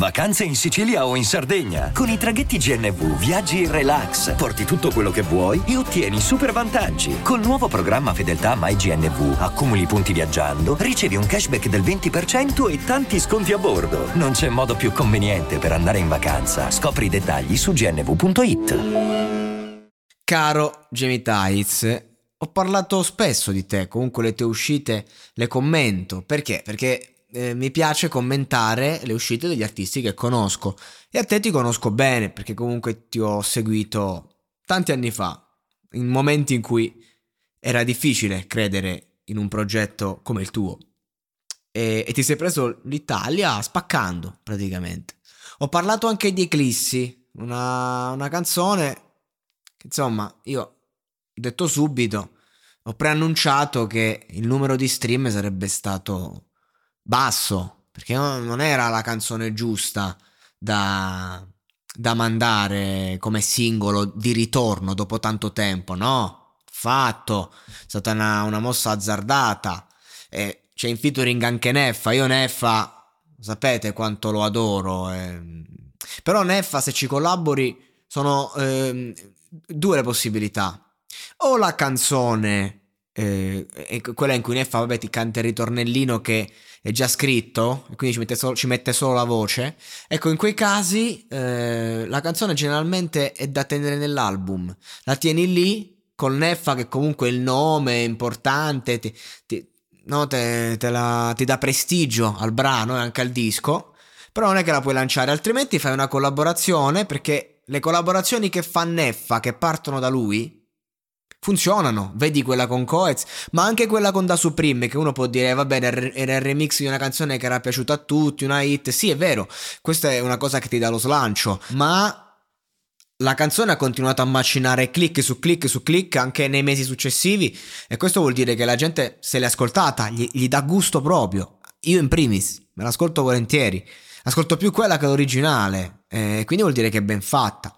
Vacanze in Sicilia o in Sardegna. Con i traghetti GNV viaggi in relax, porti tutto quello che vuoi e ottieni super vantaggi. Col nuovo programma Fedeltà MyGNV accumuli punti viaggiando, ricevi un cashback del 20% e tanti sconti a bordo. Non c'è modo più conveniente per andare in vacanza. Scopri i dettagli su gnv.it. Caro Jamie Tights, ho parlato spesso di te, comunque le tue uscite le commento. Perché? Perché eh, mi piace commentare le uscite degli artisti che conosco e a te ti conosco bene perché comunque ti ho seguito tanti anni fa, in momenti in cui era difficile credere in un progetto come il tuo e, e ti sei preso l'Italia spaccando praticamente. Ho parlato anche di Eclissi, una, una canzone che insomma io ho detto subito, ho preannunciato che il numero di stream sarebbe stato basso, perché non era la canzone giusta da, da mandare come singolo di ritorno dopo tanto tempo, no? Fatto, è stata una, una mossa azzardata. E c'è in featuring anche Neffa, io Neffa, sapete quanto lo adoro. Eh. Però Neffa, se ci collabori, sono eh, due le possibilità. O la canzone, eh, quella in cui Neffa, vabbè, ti canta il ritornellino che è già scritto e quindi ci mette, solo, ci mette solo la voce, ecco in quei casi eh, la canzone generalmente è da tenere nell'album, la tieni lì con Neffa che comunque il nome è importante, ti, ti, no, te, te la, ti dà prestigio al brano e anche al disco, però non è che la puoi lanciare, altrimenti fai una collaborazione perché le collaborazioni che fa Neffa, che partono da lui, funzionano. Vedi quella con Coez, ma anche quella con Da Supreme, che uno può dire, va bene, era il remix di una canzone che era piaciuta a tutti, una hit. Sì, è vero, questa è una cosa che ti dà lo slancio, ma la canzone ha continuato a macinare click su click su click anche nei mesi successivi e questo vuol dire che la gente se l'è ascoltata, gli, gli dà gusto proprio. Io in primis, me l'ascolto volentieri. Ascolto più quella che l'originale, eh, quindi vuol dire che è ben fatta.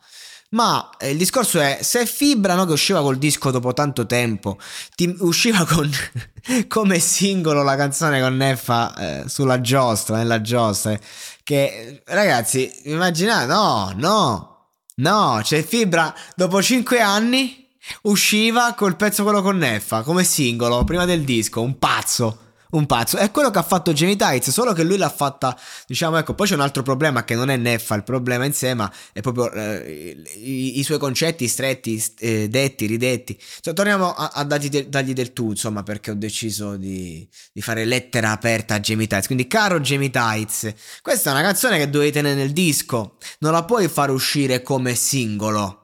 Ma eh, il discorso è, se Fibra, no, che usciva col disco dopo tanto tempo, ti usciva con, come singolo la canzone con Neffa eh, sulla giostra, nella giostra, che ragazzi, immaginate, no, no, no, cioè Fibra dopo 5 anni usciva col pezzo quello con Neffa, come singolo, prima del disco, un pazzo un pazzo. È quello che ha fatto Jamie Tights, solo che lui l'ha fatta, diciamo, ecco, poi c'è un altro problema che non è Neffa, il problema in sé, ma è proprio eh, i, i, suoi concetti stretti, eh, detti, ridetti. Cioè, torniamo a, a dargli, de, dargli, del tu, insomma, perché ho deciso di, di fare lettera aperta a Jamie Tights. Quindi, caro Jamie Tights, questa è una canzone che dovevi tenere nel disco, non la puoi far uscire come singolo.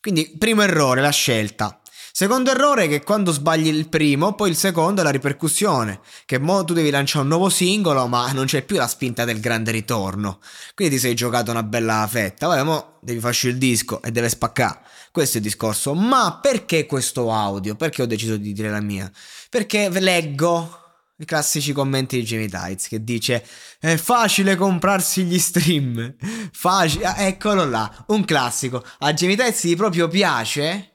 Quindi, primo errore, la scelta. Secondo errore è che quando sbagli il primo, poi il secondo è la ripercussione, che mo tu devi lanciare un nuovo singolo, ma non c'è più la spinta del grande ritorno. Quindi ti sei giocato una bella fetta, vabbè, mo devi farci il disco e deve spaccare. Questo è il discorso. Ma perché questo audio? Perché ho deciso di dire la mia? Perché leggo i classici commenti di Jamie Tights che dice è facile comprarsi gli stream facile eccolo là un classico a Jamie Tights gli proprio piace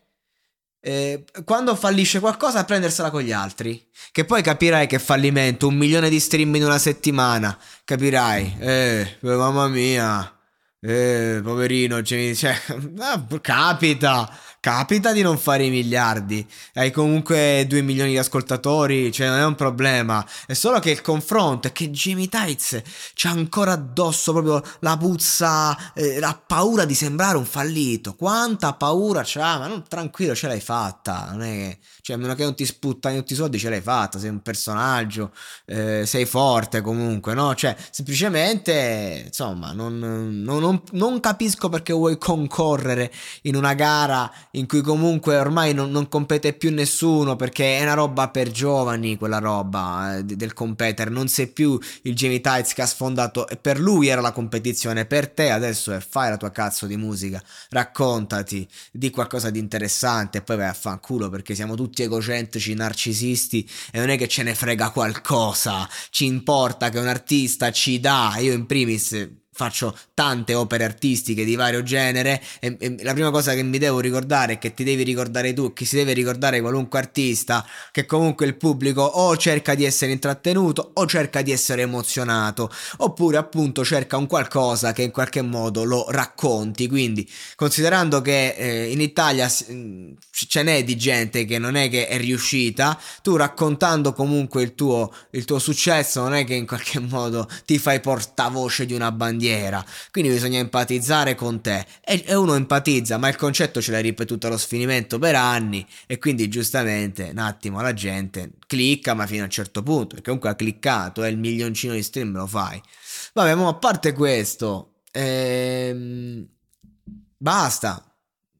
eh, quando fallisce qualcosa prendersela con gli altri. Che poi capirai che fallimento, un milione di stream in una settimana. Capirai, eh, mamma mia, eh, poverino, cioè, capita. Capita di non fare i miliardi, hai comunque 2 milioni di ascoltatori, cioè non è un problema. È solo che il confronto è che Jimmy Tights c'ha ancora addosso proprio la puzza, eh, la paura di sembrare un fallito. Quanta paura c'ha, ma non tranquillo, ce l'hai fatta. Non è che, cioè, a meno che non ti sputtani tutti i soldi, ce l'hai fatta. Sei un personaggio, eh, sei forte comunque, no? Cioè, semplicemente, insomma, non, non, non non, non, capisco perché vuoi concorrere in una gara in cui comunque ormai non, non, compete più nessuno perché è una roba per giovani quella roba eh, del competere, non sei più il Jamie Tights che ha sfondato e per lui era la competizione, per te adesso è fai la tua cazzo di musica, raccontati, di qualcosa di interessante e poi vai a fanculo perché siamo tutti egocentrici, narcisisti e non è che ce ne frega qualcosa, ci importa che un artista ci dà, io in primis faccio tante opere artistiche di vario genere e, e, la prima cosa che mi devo ricordare è che ti devi ricordare tu, che si deve ricordare qualunque artista, che comunque il pubblico o cerca di essere intrattenuto o cerca di essere emozionato, oppure appunto cerca un qualcosa che in qualche modo lo racconti. Quindi, considerando che eh, in Italia mm, ce n'è di gente che non è che è riuscita, tu raccontando comunque il tuo, il tuo successo non è che in qualche modo ti fai portavoce di una bandiera bandiera. Quindi bisogna empatizzare con te. E, e uno empatizza, ma il concetto ce l'hai ripetuto allo sfinimento per anni. E quindi giustamente un attimo la gente clicca, ma fino a un certo punto. Perché comunque ha cliccato e il milioncino di stream lo fai. Vabbè, ma a parte questo, ehm, basta.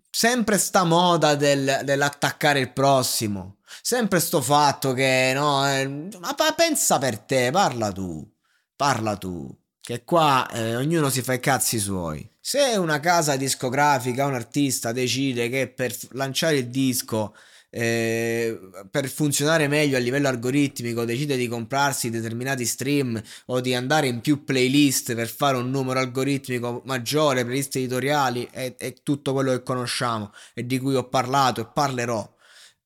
Sempre sta moda del, dell'attaccare il prossimo. Sempre sto fatto che no, eh, ma pensa per te, parla tu. Parla tu che qua eh, ognuno si fa i cazzi suoi. Se una casa discografica, un artista decide che per lanciare il disco, eh, per funzionare meglio a livello algoritmico, decide di comprarsi determinati stream o di andare in più playlist per fare un numero algoritmico maggiore, playlist editoriali e, tutto quello che conosciamo e di cui ho parlato e parlerò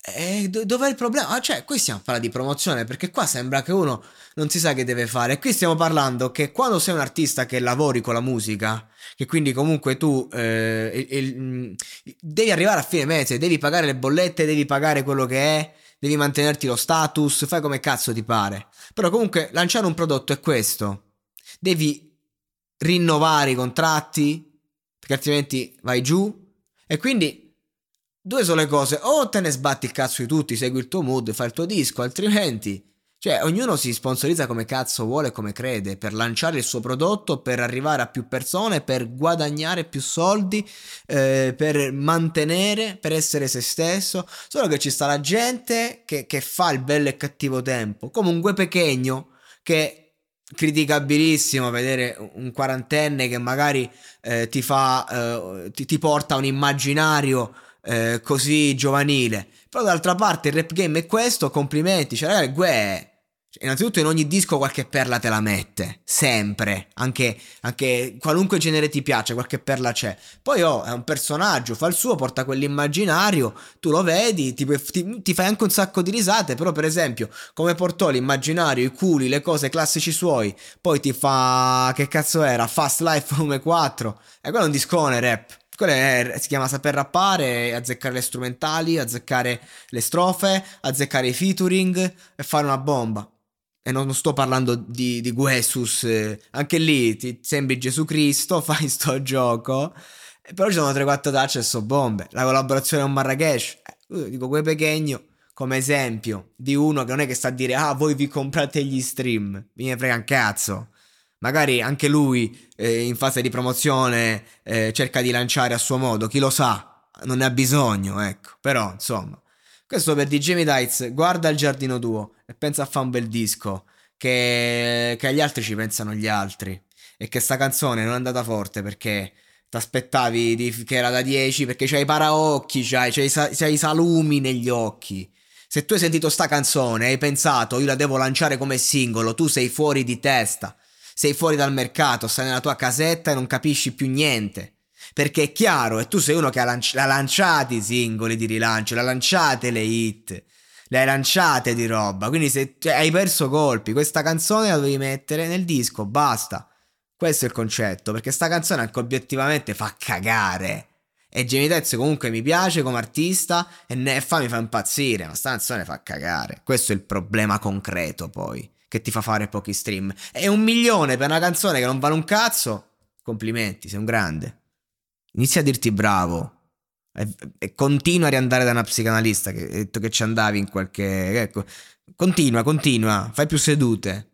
e dov'è il problema? Ah, cioè, qui stiamo parlando di promozione perché qua sembra che uno non si sa che deve fare. Qui stiamo parlando che quando sei un artista che lavori con la musica, che quindi comunque tu eh, il, il, mm, devi arrivare a fine mese, devi pagare le bollette, devi pagare quello che è, devi mantenerti lo status, fai come cazzo ti pare. Però comunque lanciare un prodotto è questo. Devi rinnovare i contratti, perché altrimenti vai giù. E quindi Due sono le cose, o te ne sbatti il cazzo di tutti, segui il tuo mood, fai il tuo disco, altrimenti... Cioè, ognuno si sponsorizza come cazzo vuole e come crede, per lanciare il suo prodotto, per arrivare a più persone, per guadagnare più soldi, eh, per mantenere, per essere se stesso. Solo che ci sta la gente che, che fa il bello e cattivo tempo, come un gue pechegno che criticabilissimo vedere un quarantenne che magari eh, ti fa eh, ti, ti porta un immaginario eh, così giovanile. Però d'altra parte il rap game è questo, complimenti, cioè ragazzi, Gue Innanzitutto in ogni disco qualche perla te la mette, sempre, anche, anche, qualunque genere ti piace, qualche perla c'è. Poi oh, è un personaggio, fa il suo, porta quell'immaginario, tu lo vedi, ti, ti, ti, fai anche un sacco di risate, però per esempio come portò l'immaginario, i culi, le cose classici suoi, poi ti fa, che cazzo era, Fast Life volume 4, e quello è un discone rap. Quello è, si chiama saper rappare, azzeccare le strumentali, azzeccare le strofe, azzeccare i featuring e fare una bomba. E non, sto parlando di, di Guesus, eh, anche lì ti sembri Gesù Cristo, fai sto gioco. Però ci sono 3-4 touch e so bombe. La collaborazione con Marrakesh, eh, dico quei pechegno come esempio di uno che non è che sta a dire ah voi vi comprate gli stream, mi ne frega un cazzo magari anche lui eh, in fase di promozione eh, cerca di lanciare a suo modo, chi lo sa, non ne ha bisogno, ecco. Però, insomma, questo per DJ Dites, guarda il giardino tuo e pensa a fare un bel disco, che, che agli altri ci pensano gli altri. E che sta canzone non è andata forte perché ti aspettavi che era da 10 perché c'hai i paraocchi, c'hai, c'hai, c'hai i salumi negli occhi. Se tu hai sentito sta canzone e hai pensato io la devo lanciare come singolo, tu sei fuori di testa sei fuori dal mercato, stai nella tua casetta e non capisci più niente. Perché è chiaro, e tu sei uno che ha, lanci- ha lanciato i singoli di rilancio, l'ha lanciate le hit, le hai lanciate di roba, quindi se hai perso colpi, questa canzone la devi mettere nel disco, basta. Questo è il concetto, perché sta canzone anche obiettivamente fa cagare. E Jamie comunque mi piace come artista e ne fa mi fa impazzire, ma sta canzone fa cagare. Questo è il problema concreto poi che ti fa fare pochi stream. E un milione per una canzone che non vale un cazzo. Complimenti, sei un grande. Inizia a dirti bravo. E, e continua a riandare da una psicanalista che ha detto che ci andavi in qualche. Ecco. Continua, continua, fai più sedute.